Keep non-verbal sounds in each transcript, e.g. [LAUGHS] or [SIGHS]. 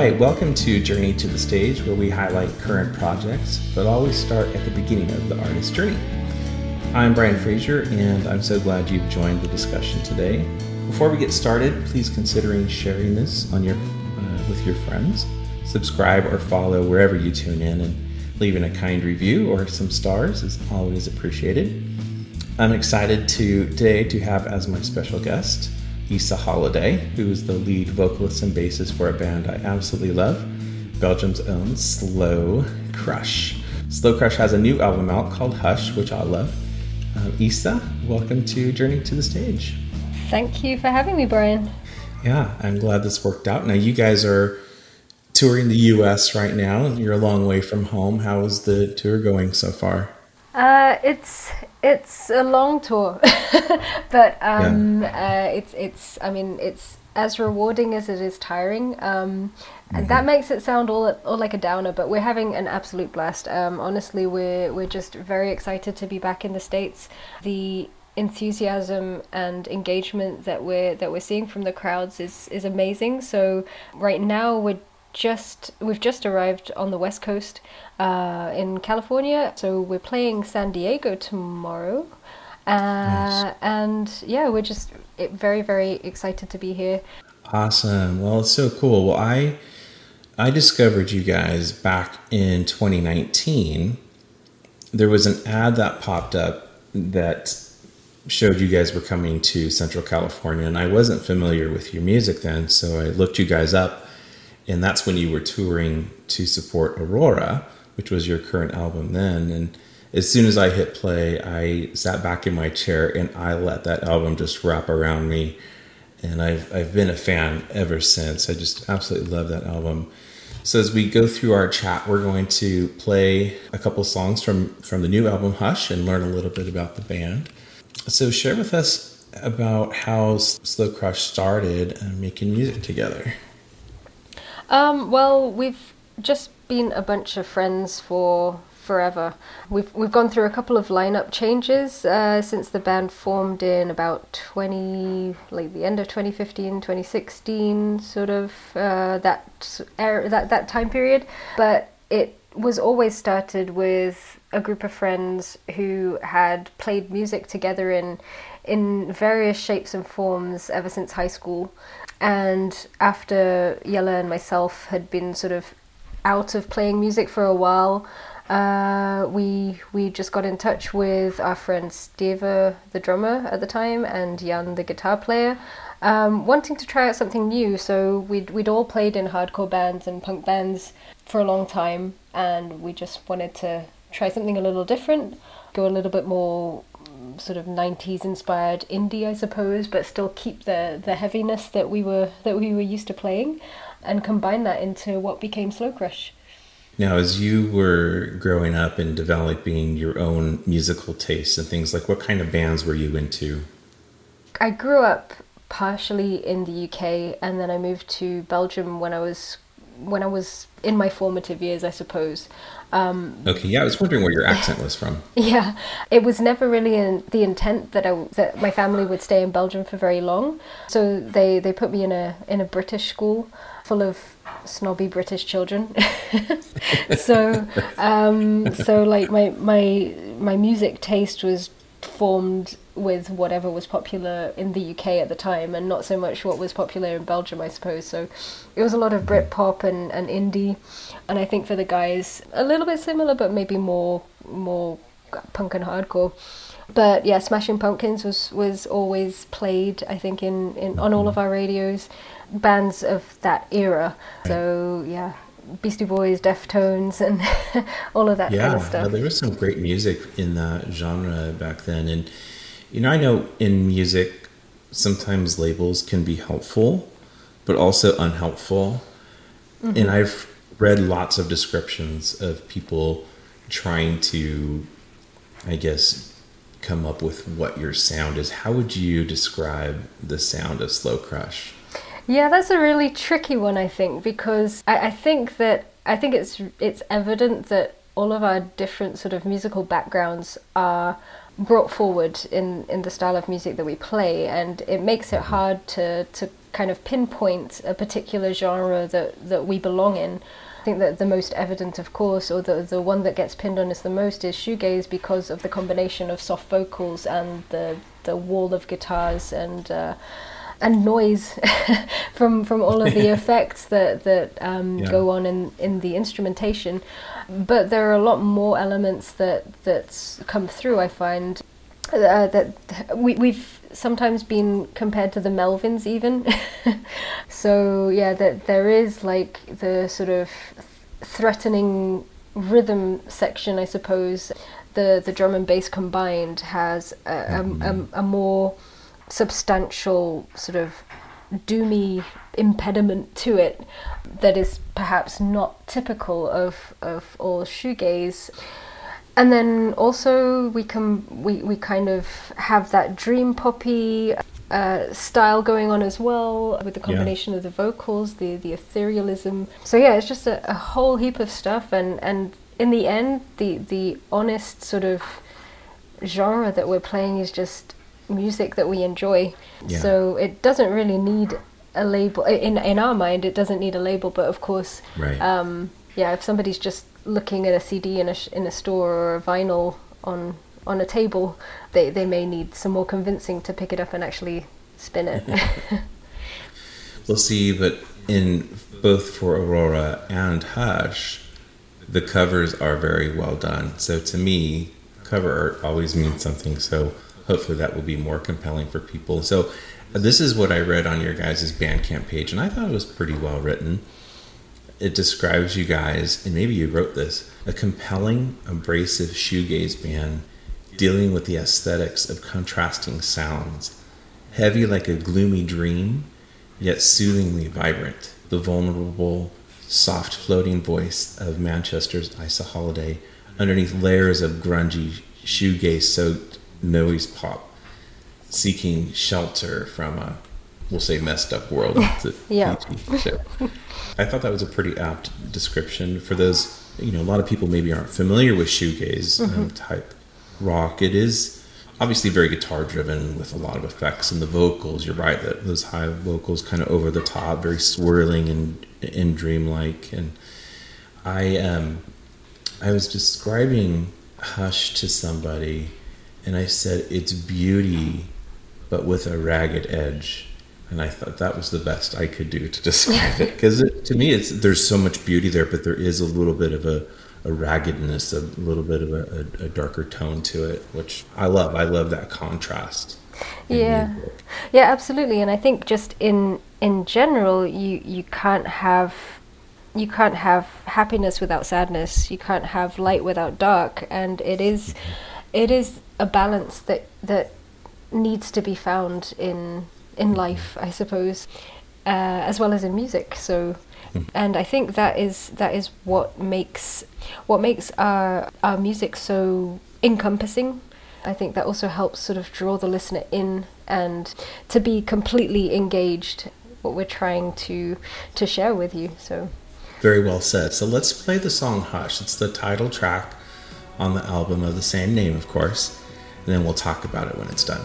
right, welcome to Journey to the Stage, where we highlight current projects, but always start at the beginning of the artist's journey. I'm Brian Fraser, and I'm so glad you've joined the discussion today. Before we get started, please considering sharing this on your uh, with your friends. Subscribe or follow wherever you tune in, and leaving a kind review or some stars is always appreciated. I'm excited to today to have as my special guest Isa Holliday, who is the lead vocalist and bassist for a band I absolutely love, Belgium's own Slow Crush. Slow Crush has a new album out called Hush, which I love. Uh, Isa, welcome to Journey to the Stage. Thank you for having me, Brian. Yeah, I'm glad this worked out. Now, you guys are touring the US right now. You're a long way from home. How is the tour going so far? Uh, it's it's a long tour, [LAUGHS] but um, yeah. uh, it's it's I mean it's as rewarding as it is tiring. Um, mm-hmm. And that makes it sound all all like a downer, but we're having an absolute blast. Um, honestly, we're we're just very excited to be back in the states. The enthusiasm and engagement that we're that we're seeing from the crowds is is amazing. So right now we're just we've just arrived on the west coast uh, in California, so we're playing San Diego tomorrow. Uh, nice. And yeah, we're just very very excited to be here. Awesome. Well, it's so cool. Well, I I discovered you guys back in 2019. There was an ad that popped up that showed you guys were coming to Central California, and I wasn't familiar with your music then, so I looked you guys up and that's when you were touring to support Aurora, which was your current album then. And as soon as I hit play, I sat back in my chair and I let that album just wrap around me. And I've I've been a fan ever since. I just absolutely love that album. So as we go through our chat, we're going to play a couple songs from from the new album Hush and learn a little bit about the band. So share with us about how Slow Crush started and making music together. Um, well, we've just been a bunch of friends for forever. We've we've gone through a couple of lineup changes uh, since the band formed in about 20 like the end of 2015 2016 sort of uh, that era, that that time period but it was always started with a group of friends who had played music together in in various shapes and forms ever since high school and after Jelle and myself had been sort of out of playing music for a while, uh, we we just got in touch with our friend Steve, the drummer at the time, and Jan, the guitar player, um, wanting to try out something new. So we'd we'd all played in hardcore bands and punk bands for a long time, and we just wanted to try something a little different, go a little bit more sort of 90s inspired indie I suppose but still keep the the heaviness that we were that we were used to playing and combine that into what became Slow Crush. Now as you were growing up and developing your own musical tastes and things like what kind of bands were you into? I grew up partially in the UK and then I moved to Belgium when I was when I was in my formative years, I suppose. Um, okay, yeah, I was wondering where your accent was from. [LAUGHS] yeah, it was never really in the intent that I that my family would stay in Belgium for very long. So they they put me in a in a British school full of snobby British children. [LAUGHS] so um, so like my my my music taste was formed with whatever was popular in the UK at the time and not so much what was popular in Belgium, I suppose. So it was a lot of Britpop and, and indie. And I think for the guys, a little bit similar, but maybe more more punk and hardcore. But yeah, Smashing Pumpkins was, was always played, I think, in, in on all of our radios. Bands of that era. So yeah, Beastie Boys, Deftones, and [LAUGHS] all of that yeah, kind of stuff. Yeah, there was some great music in that genre back then. And, you know, I know in music, sometimes labels can be helpful, but also unhelpful. Mm-hmm. And I've read lots of descriptions of people trying to, I guess, come up with what your sound is. How would you describe the sound of Slow Crush? Yeah, that's a really tricky one, I think, because I, I think that I think it's it's evident that all of our different sort of musical backgrounds are brought forward in, in the style of music that we play and it makes it hard to, to kind of pinpoint a particular genre that, that we belong in. I think that the most evident, of course, or the the one that gets pinned on us the most is shoegaze because of the combination of soft vocals and the the wall of guitars and uh, and noise [LAUGHS] from from all of the [LAUGHS] effects that that um, yeah. go on in in the instrumentation. But there are a lot more elements that that come through. I find uh, that we we've sometimes been compared to the Melvins even. [LAUGHS] so yeah, that there is like the sort of threatening rhythm section, I suppose. The the drum and bass combined has a, a, a, a more substantial sort of doomy impediment to it that is perhaps not typical of of all shoegaze and then also we can we, we kind of have that dream poppy uh, style going on as well with the combination yeah. of the vocals the the etherealism so yeah it's just a, a whole heap of stuff and and in the end the the honest sort of genre that we're playing is just music that we enjoy yeah. so it doesn't really need a label in in our mind it doesn't need a label but of course right. um, yeah if somebody's just looking at a CD in a in a store or a vinyl on on a table, they they may need some more convincing to pick it up and actually spin it. [LAUGHS] [LAUGHS] we'll see, but in both for Aurora and Hush, the covers are very well done. So to me, cover art always means something. So hopefully that will be more compelling for people. So this is what I read on your guys' Bandcamp page, and I thought it was pretty well written it describes you guys, and maybe you wrote this, a compelling, abrasive shoegaze band dealing with the aesthetics of contrasting sounds, heavy like a gloomy dream, yet soothingly vibrant. The vulnerable, soft floating voice of Manchester's Isa Holliday underneath layers of grungy, shoegaze soaked noise pop, seeking shelter from a, we'll say, messed up world. [LAUGHS] yeah. I thought that was a pretty apt description for those. You know, a lot of people maybe aren't familiar with shoegaze um, mm-hmm. um, type rock. It is obviously very guitar driven with a lot of effects and the vocals. You're right that those high vocals kind of over the top, very swirling and and dreamlike. And I um I was describing Hush to somebody, and I said it's beauty, but with a ragged edge and I thought that was the best I could do to [LAUGHS] describe it because to me it's there's so much beauty there, but there is a little bit of a, a raggedness, a little bit of a, a, a, darker tone to it, which I love. I love that contrast. Yeah, yeah, absolutely. And I think just in in general, you you can't have you can't have happiness without sadness. You can't have light without dark, and it is mm-hmm. it is a balance that that needs to be found in in life, I suppose, uh, as well as in music. So, hmm. and I think that is that is what makes what makes our our music so encompassing. I think that also helps sort of draw the listener in and to be completely engaged what we're trying to to share with you. So very well said. So let's play the song Hush. It's the title track on the album of the same name, of course, and then we'll talk about it when it's done.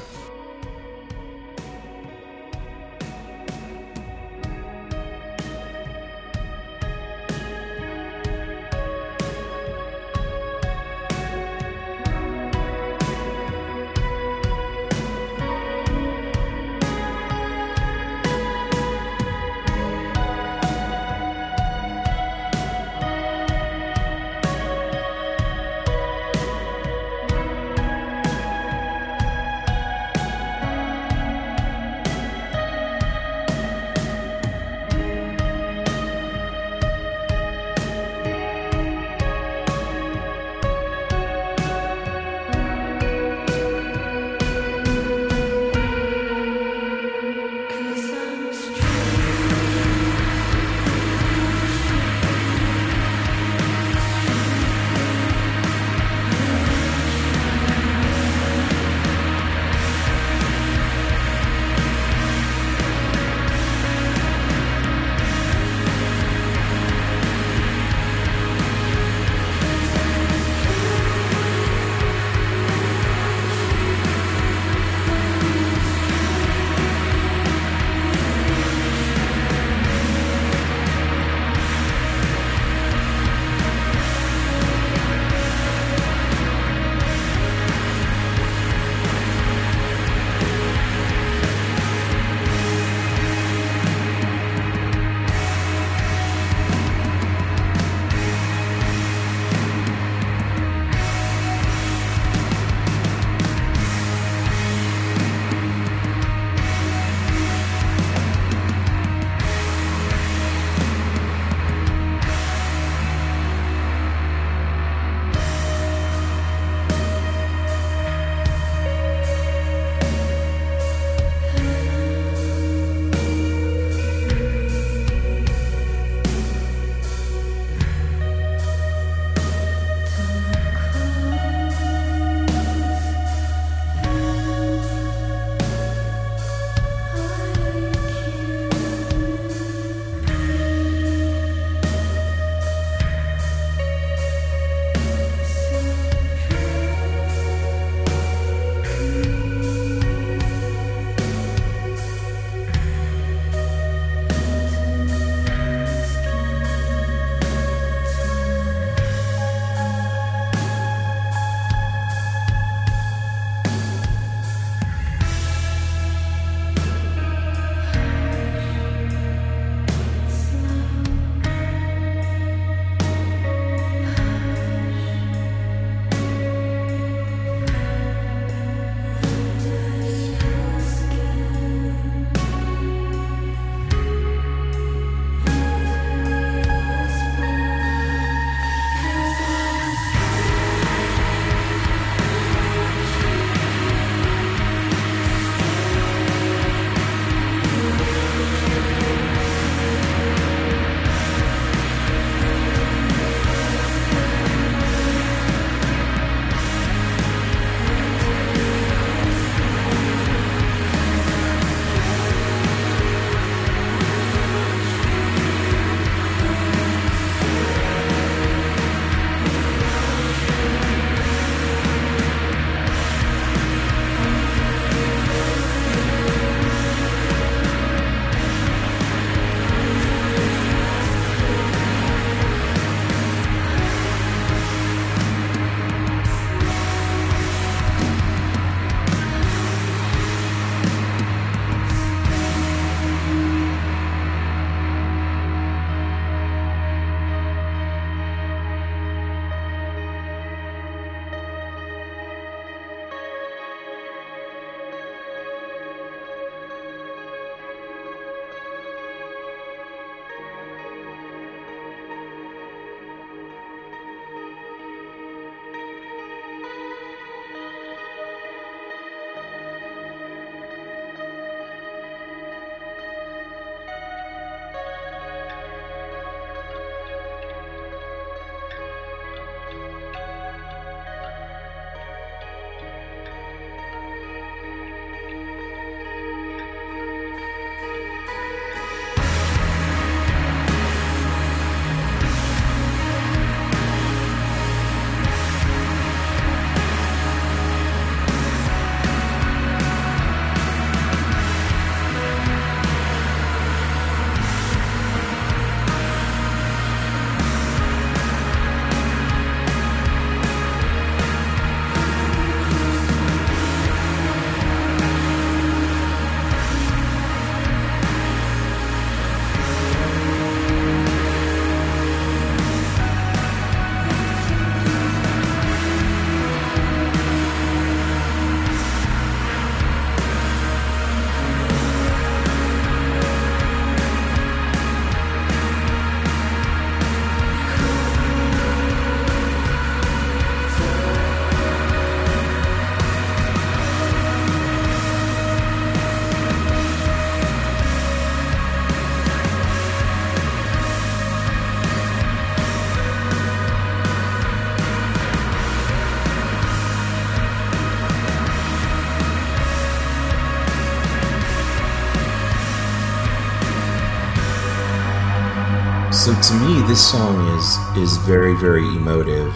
So to me, this song is is very very emotive,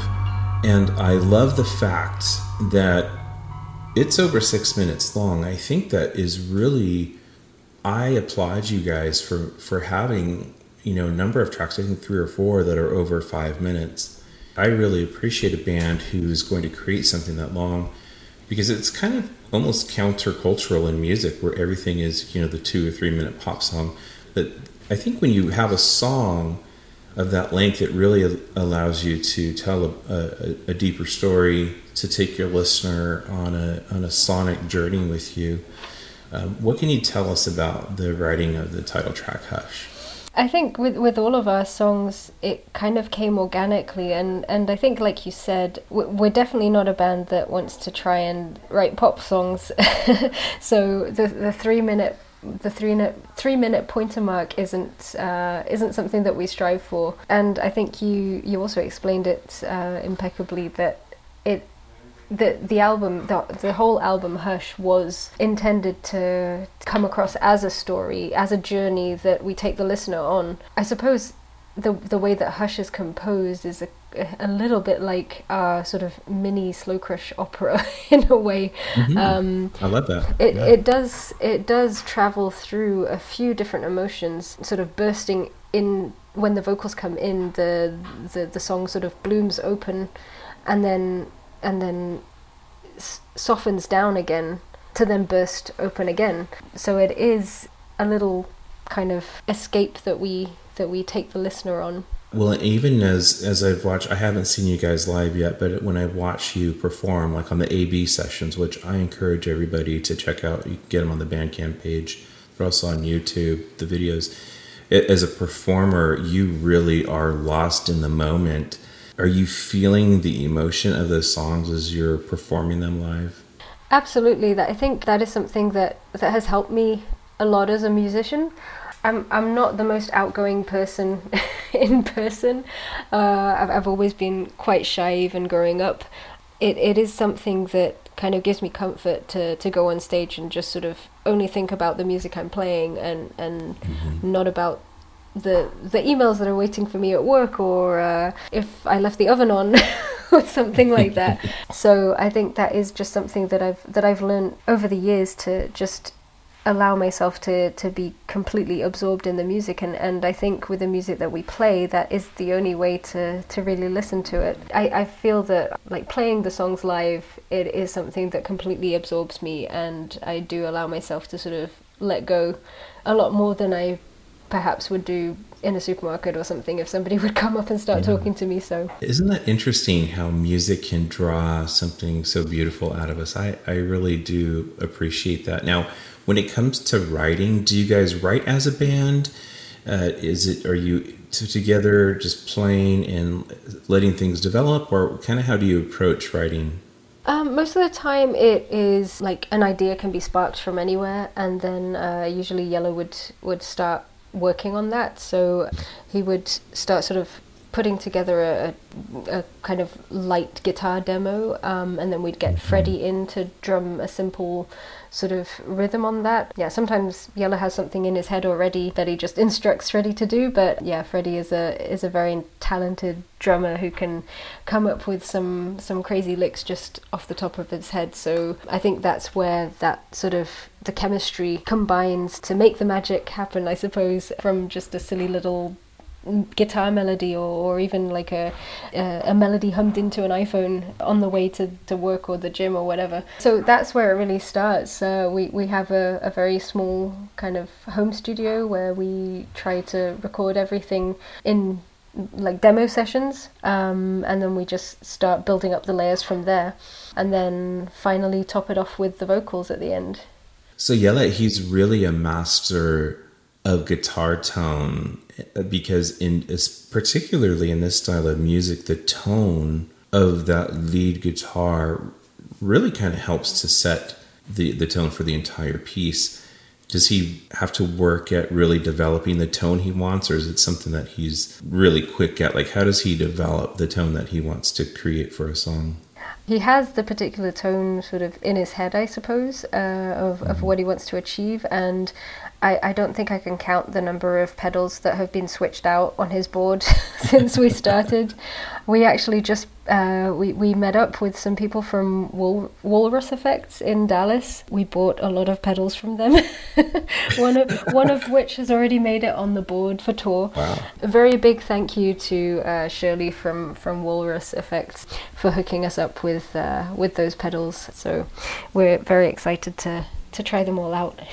and I love the fact that it's over six minutes long. I think that is really. I applaud you guys for for having you know a number of tracks. I think three or four that are over five minutes. I really appreciate a band who's going to create something that long because it's kind of almost countercultural in music where everything is you know the two or three minute pop song but i think when you have a song of that length it really allows you to tell a, a, a deeper story to take your listener on a on a sonic journey with you um, what can you tell us about the writing of the title track hush I think with with all of our songs, it kind of came organically, and and I think, like you said, we're definitely not a band that wants to try and write pop songs. [LAUGHS] so the the three minute the three minute three minute pointer mark isn't uh, isn't something that we strive for, and I think you you also explained it uh, impeccably that it the the album the, the whole album hush was intended to come across as a story as a journey that we take the listener on. I suppose the the way that hush is composed is a a little bit like a sort of mini slow crush opera [LAUGHS] in a way. Mm-hmm. Um, I love that. It yeah. it does it does travel through a few different emotions, sort of bursting in when the vocals come in. The the the song sort of blooms open, and then and then s- softens down again to then burst open again. So it is a little kind of escape that we that we take the listener on. Well, even as as I've watched, I haven't seen you guys live yet, but when I watch you perform, like on the AB sessions, which I encourage everybody to check out, you can get them on the Bandcamp page. They're also on YouTube. The videos. It, as a performer, you really are lost in the moment are you feeling the emotion of those songs as you're performing them live? Absolutely. I think that is something that that has helped me a lot as a musician. I'm I'm not the most outgoing person [LAUGHS] in person. Uh, I've I've always been quite shy even growing up. It it is something that kind of gives me comfort to to go on stage and just sort of only think about the music I'm playing and and mm-hmm. not about the the emails that are waiting for me at work or uh, if I left the oven on [LAUGHS] or something like that. [LAUGHS] so I think that is just something that I've that I've learned over the years to just allow myself to to be completely absorbed in the music and and I think with the music that we play that is the only way to to really listen to it. I, I feel that like playing the songs live it is something that completely absorbs me and I do allow myself to sort of let go a lot more than I perhaps would do in a supermarket or something if somebody [LAUGHS] would come up and start yeah. talking to me so. Isn't that interesting how music can draw something so beautiful out of us? I i really do appreciate that. Now when it comes to writing do you guys write as a band uh, is it are you together just playing and letting things develop or kind of how do you approach writing um, most of the time, it is like an idea can be sparked from anywhere, and then uh, usually Jelle would would start working on that. So he would start sort of putting together a, a, a kind of light guitar demo, um, and then we'd get Freddie in to drum a simple sort of rhythm on that. Yeah, sometimes Jelle has something in his head already that he just instructs Freddie to do, but yeah, Freddie is a is a very talented drummer who can come up with some some crazy licks just off the top of his head. So I think that's where that sort of the chemistry combines to make the magic happen, I suppose, from just a silly little guitar melody or, or even like a, a, a melody hummed into an iPhone on the way to, to work or the gym or whatever. So that's where it really starts. Uh, we we have a, a very small kind of home studio where we try to record everything in like demo sessions um, and then we just start building up the layers from there and then finally top it off with the vocals at the end. So Jelle, he's really a master of guitar tone because in particularly in this style of music the tone of that lead guitar really kind of helps to set the the tone for the entire piece. Does he have to work at really developing the tone he wants or is it something that he's really quick at? Like how does he develop the tone that he wants to create for a song? He has the particular tone sort of in his head, I suppose, uh, of, of mm-hmm. what he wants to achieve, and I, I don't think I can count the number of pedals that have been switched out on his board [LAUGHS] since we started. We actually just uh, we, we met up with some people from Wal- Walrus Effects in Dallas. We bought a lot of pedals from them. [LAUGHS] one of one of which has already made it on the board for tour. Wow. A very big thank you to uh, Shirley from, from Walrus Effects for hooking us up with uh, with those pedals. So we're very excited to to try them all out. [LAUGHS]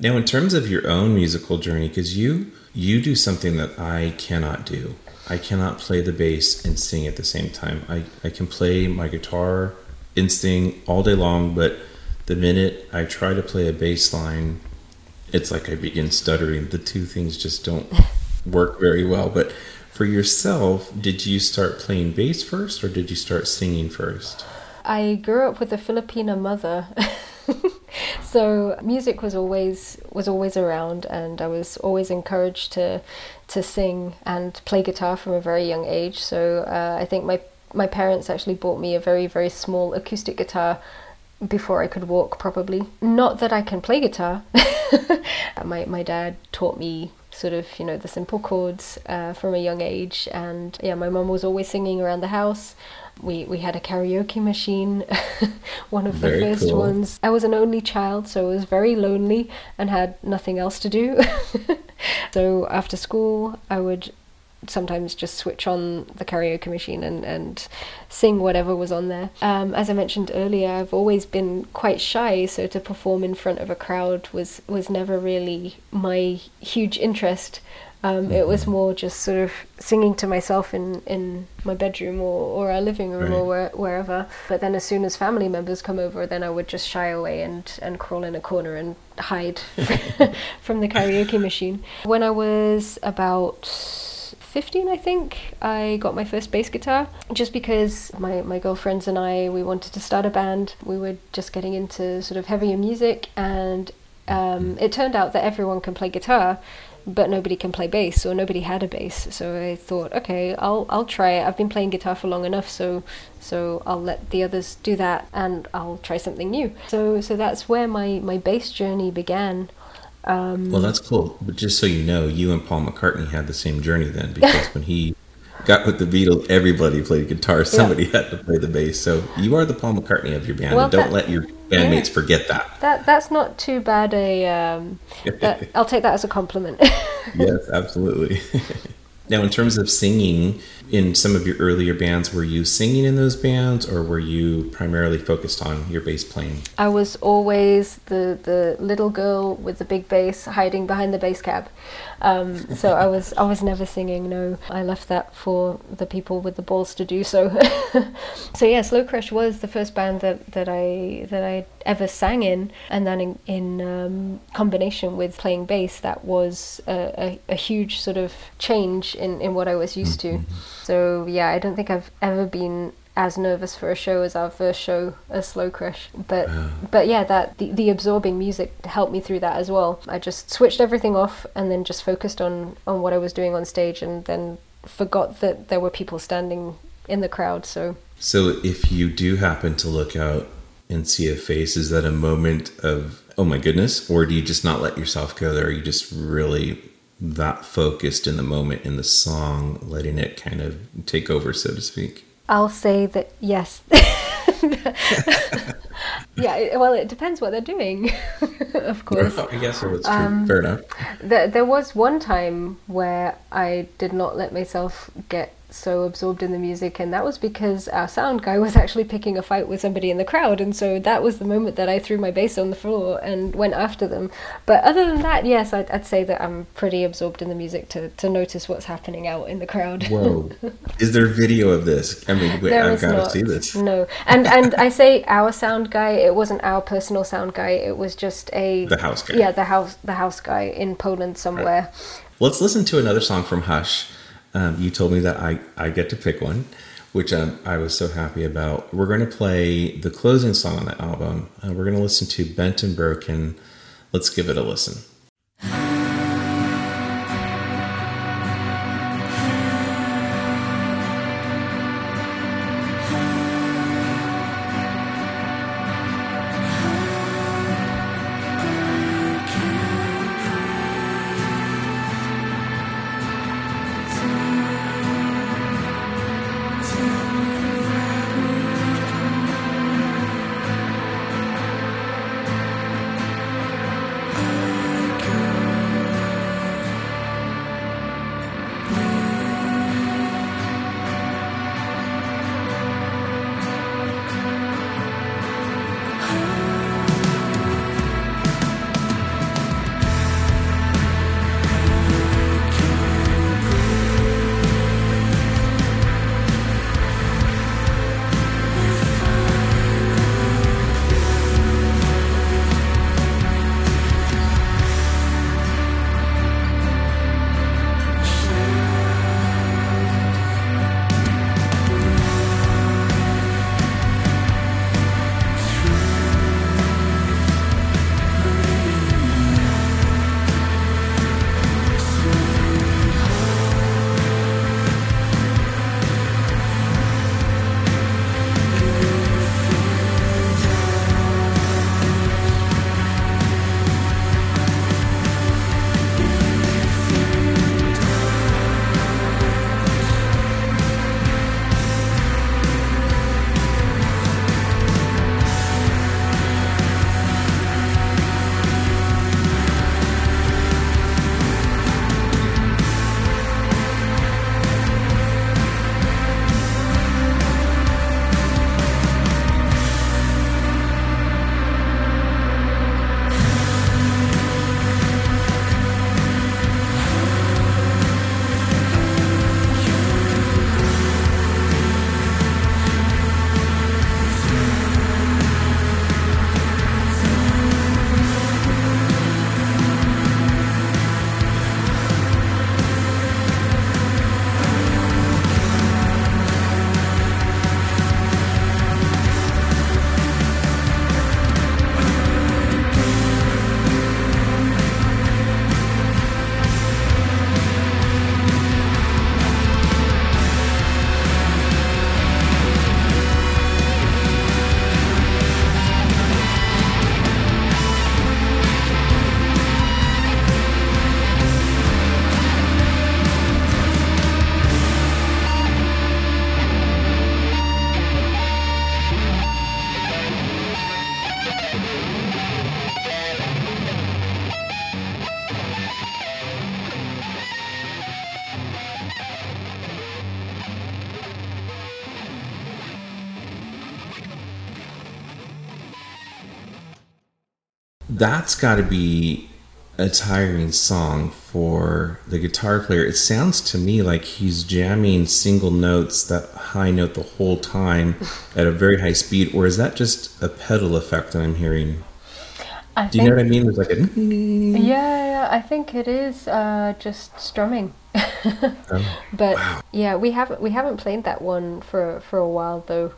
Now, in terms of your own musical journey, because you you do something that I cannot do. I cannot play the bass and sing at the same time. I, I can play my guitar and sing all day long, but the minute I try to play a bass line, it's like I begin stuttering. The two things just don't [LAUGHS] work very well. But for yourself, did you start playing bass first or did you start singing first? I grew up with a Filipina mother. [LAUGHS] [LAUGHS] so music was always was always around and I was always encouraged to to sing and play guitar from a very young age. So uh, I think my my parents actually bought me a very very small acoustic guitar before I could walk probably. Not that I can play guitar. [LAUGHS] my my dad taught me sort of you know the simple chords uh, from a young age and yeah my mum was always singing around the house we we had a karaoke machine [LAUGHS] one of Very the first cool. ones i was an only child so i was very lonely and had nothing else to do [LAUGHS] so after school i would sometimes just switch on the karaoke machine and, and sing whatever was on there. Um, as I mentioned earlier, I've always been quite shy, so to perform in front of a crowd was, was never really my huge interest. Um, it was more just sort of singing to myself in, in my bedroom or, or our living room or where, wherever. But then as soon as family members come over, then I would just shy away and, and crawl in a corner and hide [LAUGHS] [LAUGHS] from the karaoke machine. When I was about 15 I think I got my first bass guitar. Just because my, my girlfriends and I we wanted to start a band we were just getting into sort of heavier music and um, it turned out that everyone can play guitar but nobody can play bass or nobody had a bass. So I thought okay I'll I'll try it. I've been playing guitar for long enough so so I'll let the others do that and I'll try something new. So so that's where my my bass journey began. Um, Well, that's cool. But just so you know, you and Paul McCartney had the same journey then, because [LAUGHS] when he got with the Beatles, everybody played guitar. Somebody had to play the bass. So you are the Paul McCartney of your band. Well, and don't that- let your bandmates forget that. That that's not too bad a. Um, [LAUGHS] that, I'll take that as a compliment. [LAUGHS] yes, absolutely. [LAUGHS] now, in terms of singing, in some of your earlier bands, were you singing in those bands, or were you primarily focused on your bass playing? I was always the the little girl with the big bass hiding behind the bass cab. Um, so I was I was never singing. No, I left that for the people with the balls to do so. [LAUGHS] so yeah, Slow Crush was the first band that, that I that I ever sang in, and then in, in um, combination with playing bass, that was a, a, a huge sort of change in, in what I was used to. So yeah, I don't think I've ever been as nervous for a show as our first show a Slow Crush. But but yeah, that the, the absorbing music helped me through that as well. I just switched everything off and then just focused on on what I was doing on stage and then forgot that there were people standing in the crowd. So So, if you do happen to look out and see a face, is that a moment of, oh my goodness? Or do you just not let yourself go there? Are you just really that focused in the moment in the song, letting it kind of take over, so to speak? I'll say that yes. [LAUGHS] yeah, well, it depends what they're doing, [LAUGHS] of course. I guess so. It's true. Um, Fair enough. There, there was one time where I did not let myself get so absorbed in the music, and that was because our sound guy was actually picking a fight with somebody in the crowd, and so that was the moment that I threw my bass on the floor and went after them. But other than that, yes, I'd, I'd say that I'm pretty absorbed in the music to, to notice what's happening out in the crowd. Whoa. [LAUGHS] Is there video of this? I mean, wait, I've got to see this. No, and and I say our sound guy. It wasn't our personal sound guy. It was just a The house guy. Yeah, the house the house guy in Poland somewhere. Let's listen to another song from Hush. Um, you told me that I, I get to pick one, which um, I was so happy about. We're going to play the closing song on the album. Uh, we're going to listen to Bent and Broken. Let's give it a listen. That's got to be a tiring song for the guitar player. It sounds to me like he's jamming single notes, that high note the whole time [LAUGHS] at a very high speed, or is that just a pedal effect that I'm hearing? I Do you know what I mean? There's like a yeah, yeah. I think it is uh, just strumming. [LAUGHS] oh, but wow. yeah, we haven't we haven't played that one for for a while though.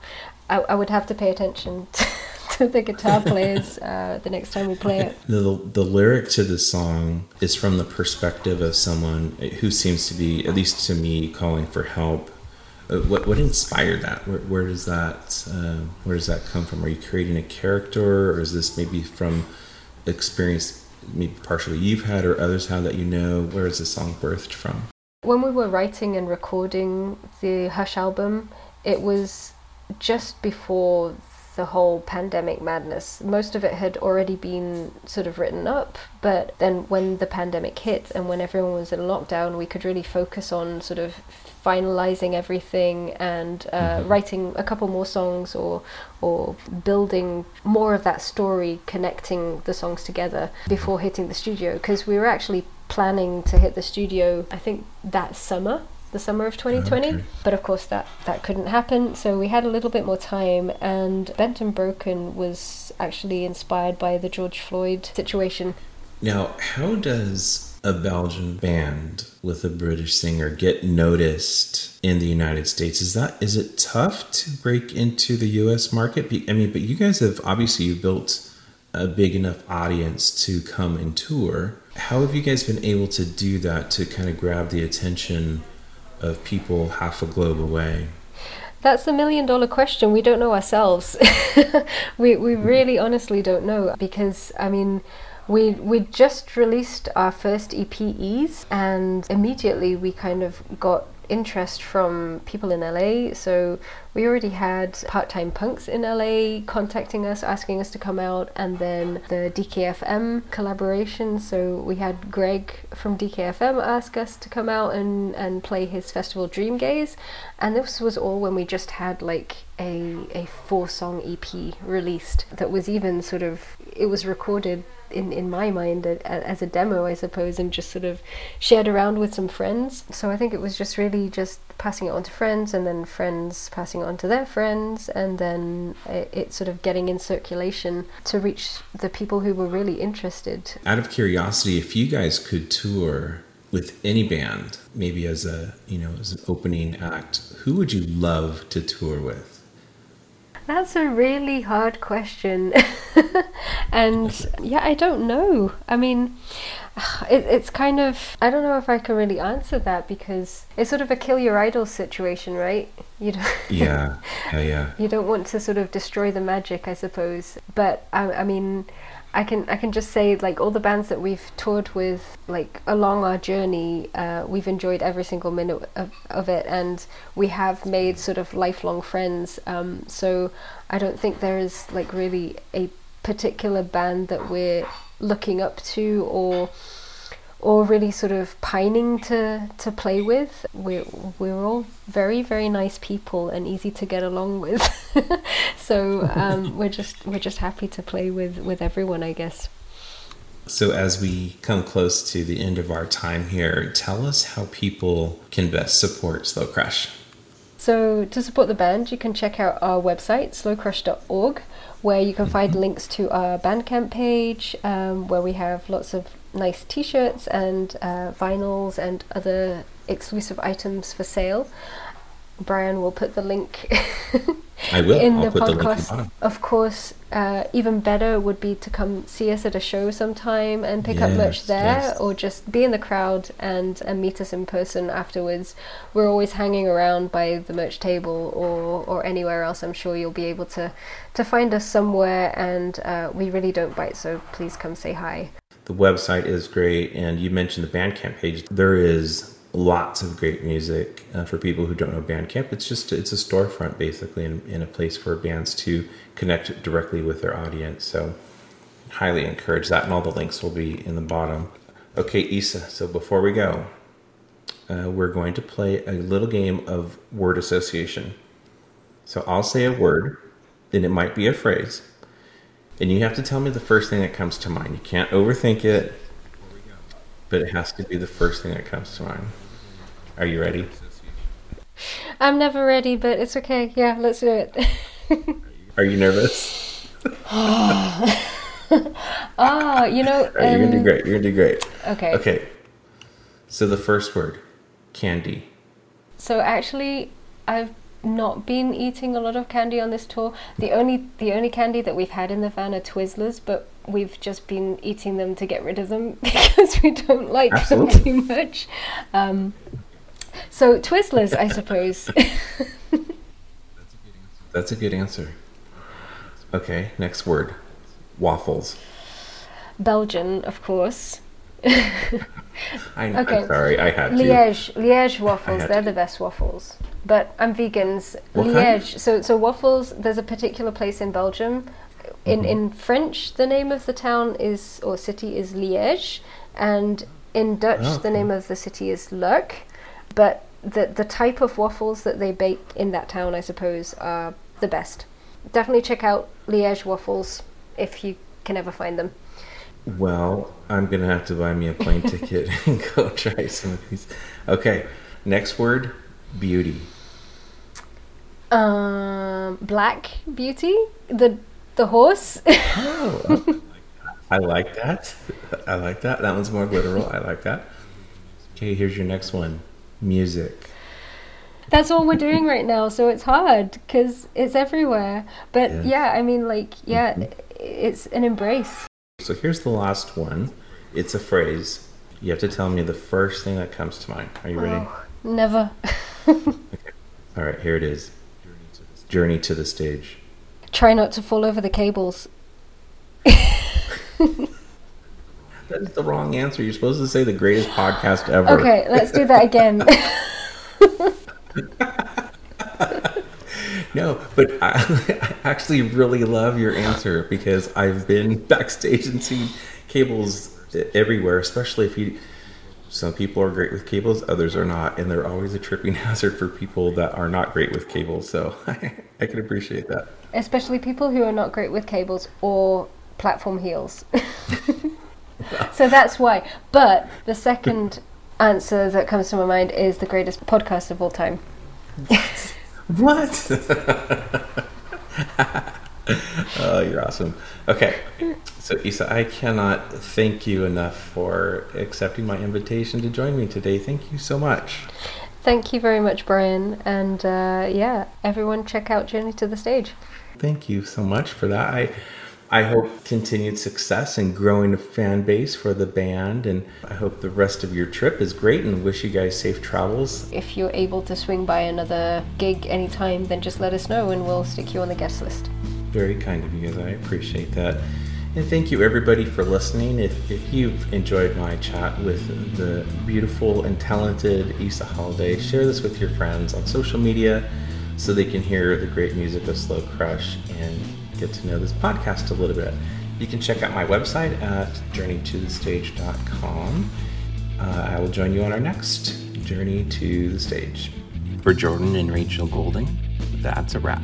I, I would have to pay attention. To to [LAUGHS] the guitar players uh, the next time we play it. The, the lyric to the song is from the perspective of someone who seems to be, at least to me, calling for help. Uh, what what inspired that? Where, where does that uh, where does that come from? Are you creating a character, or is this maybe from experience, maybe partially you've had or others have that you know? Where is the song birthed from? When we were writing and recording the Hush album, it was just before the whole pandemic madness. Most of it had already been sort of written up, but then when the pandemic hit and when everyone was in lockdown, we could really focus on sort of finalizing everything and uh, mm-hmm. writing a couple more songs or or building more of that story, connecting the songs together before hitting the studio. Because we were actually planning to hit the studio, I think that summer the summer of ah, 2020. Okay. But of course, that, that couldn't happen. So we had a little bit more time, and Bent and Broken was actually inspired by the George Floyd situation. Now, how does a Belgian band with a British singer get noticed in the United States? Is that is it tough to break into the U.S. market? I mean, but you guys have obviously you built a big enough audience to come and tour. How have you guys been able to do that to kind of grab the attention of people half a globe away? That's the million dollar question. We don't know ourselves. [LAUGHS] we we hmm. really honestly don't know because I mean we we just released our first EPEs and immediately we kind of got interest from people in LA. So we already had part time punks in LA contacting us, asking us to come out, and then the DKFM collaboration. So we had Greg from DKFM ask us to come out and, and play his festival Dream Gaze. And this was all when we just had like a, a four song EP released that was even sort of, it was recorded in, in my mind a, a, as a demo, I suppose, and just sort of shared around with some friends. So I think it was just really just passing it on to friends, and then friends passing it on to their friends, and then it, it sort of getting in circulation to reach the people who were really interested. Out of curiosity, if you guys could tour with any band, maybe as a you know as an opening act, who would you love to tour with? That's a really hard question. [LAUGHS] and yeah, I don't know. I mean, [SIGHS] it, it's kind of, I don't know if I can really answer that because it's sort of a kill your idol situation, right? You don't, [LAUGHS] yeah, yeah, yeah. You don't want to sort of destroy the magic, I suppose. But I, I mean, I can I can just say like all the bands that we've toured with like along our journey uh, we've enjoyed every single minute of, of it and we have made sort of lifelong friends. Um, so I don't think there is like really a particular band that we're looking up to or or really sort of pining to to play with. We're we're all very very nice people and easy to get along with. [LAUGHS] so um, [LAUGHS] we're just we're just happy to play with with everyone, I guess. So as we come close to the end of our time here, tell us how people can best support Slow Crush. So to support the band, you can check out our website slowcrush.org, where you can find mm-hmm. links to our Bandcamp page, um, where we have lots of nice t-shirts and uh, vinyls and other exclusive items for sale. Brian will put the link I will. [LAUGHS] in I'll the podcast. The of course, uh, even better would be to come see us at a show sometime and pick yes, up merch there, yes. or just be in the crowd and, and meet us in person afterwards. We're always hanging around by the merch table or, or anywhere else. I'm sure you'll be able to, to find us somewhere, and uh, we really don't bite, so please come say hi. The website is great, and you mentioned the Bandcamp page. There is lots of great music uh, for people who don't know Bandcamp. It's just it's a storefront basically, in a place for bands to connect directly with their audience. So, highly encourage that, and all the links will be in the bottom. Okay, Isa. So before we go, uh, we're going to play a little game of word association. So I'll say a word, then it might be a phrase, And you have to tell me the first thing that comes to mind. You can't overthink it, but it has to be the first thing that comes to mind. Are you ready? I'm never ready, but it's okay. Yeah, let's do it. Are you nervous? [LAUGHS] Ah, you know. Right, you're gonna do um, great. You're gonna do great. Okay. Okay. So the first word, candy. So actually, I've not been eating a lot of candy on this tour. The only the only candy that we've had in the van are Twizzlers, but we've just been eating them to get rid of them [LAUGHS] because we don't like Absolutely. them too much. Um, so Twizzlers, I suppose. [LAUGHS] That's a good answer. Okay, next word, waffles. Belgian, of course. [LAUGHS] I know. Okay. I'm sorry, I had to. Liège, Liège waffles, they're to. the best waffles. But I'm vegans. What kind? Liège. So so waffles. There's a particular place in Belgium. In Mm-hmm. in French, the name of the town is or city is Liège, and in Dutch, Oh, the okay. name of the city is Luik. But the the type of waffles that they bake in that town, I suppose, are the best. Definitely check out Liège waffles if you can ever find them. Well, I'm gonna have to buy me a plane ticket [LAUGHS] and go try some of these. Okay, next word, beauty. Um, Black Beauty, the the horse. Oh, [LAUGHS] I like that. I like that. That one's more literal. I like that. Okay, here's your next one, music. That's all we're doing right now, so it's hard because it's everywhere. But Yeah. yeah. I mean, like, yeah, it's an embrace. So here's the last one. It's a phrase. You have to tell me the first thing that comes to mind. Are you ready? Oh, never. [LAUGHS] All right, here it is. Journey to the stage. Try not to fall over the cables. [LAUGHS] That is the wrong answer. You're supposed to say the greatest podcast ever. Okay, let's do that again. [LAUGHS] No, but I, [LAUGHS] I actually really love your answer because I've been [LAUGHS] backstage and seen cables everywhere, especially if you. Some people are great with cables, others are not, and they're always a tripping [LAUGHS] hazard for people that are not great with cables. So I can appreciate that. Especially people who are not great with cables or platform heels. so that's why. But the second answer that comes to my mind is the greatest podcast of all time. What? [LAUGHS] oh, you're awesome. Okay, so Isa, I cannot thank you enough for accepting my invitation to join me today. Thank you so much. Thank you very much, Brian. And uh, yeah, everyone check out Journey to the Stage. Thank you so much for that. I I hope continued success and growing a fan base for the band and I hope the rest of your trip is great and wish you guys safe travels. If you're able to swing by another gig anytime, then just let us know and we'll stick you on the guest list. Very kind of you guys. I appreciate that. And thank you everybody for listening. If, if you've enjoyed my chat with the beautiful and talented Isa Holliday, share this with your friends on social media so they can hear the great music of Slow Crush and get to know this podcast a little bit. You can check out my website at journeytothestage.com. Uh, I will join you on our next Journey to the Stage. For Jordan and Rachel Golding, that's a wrap.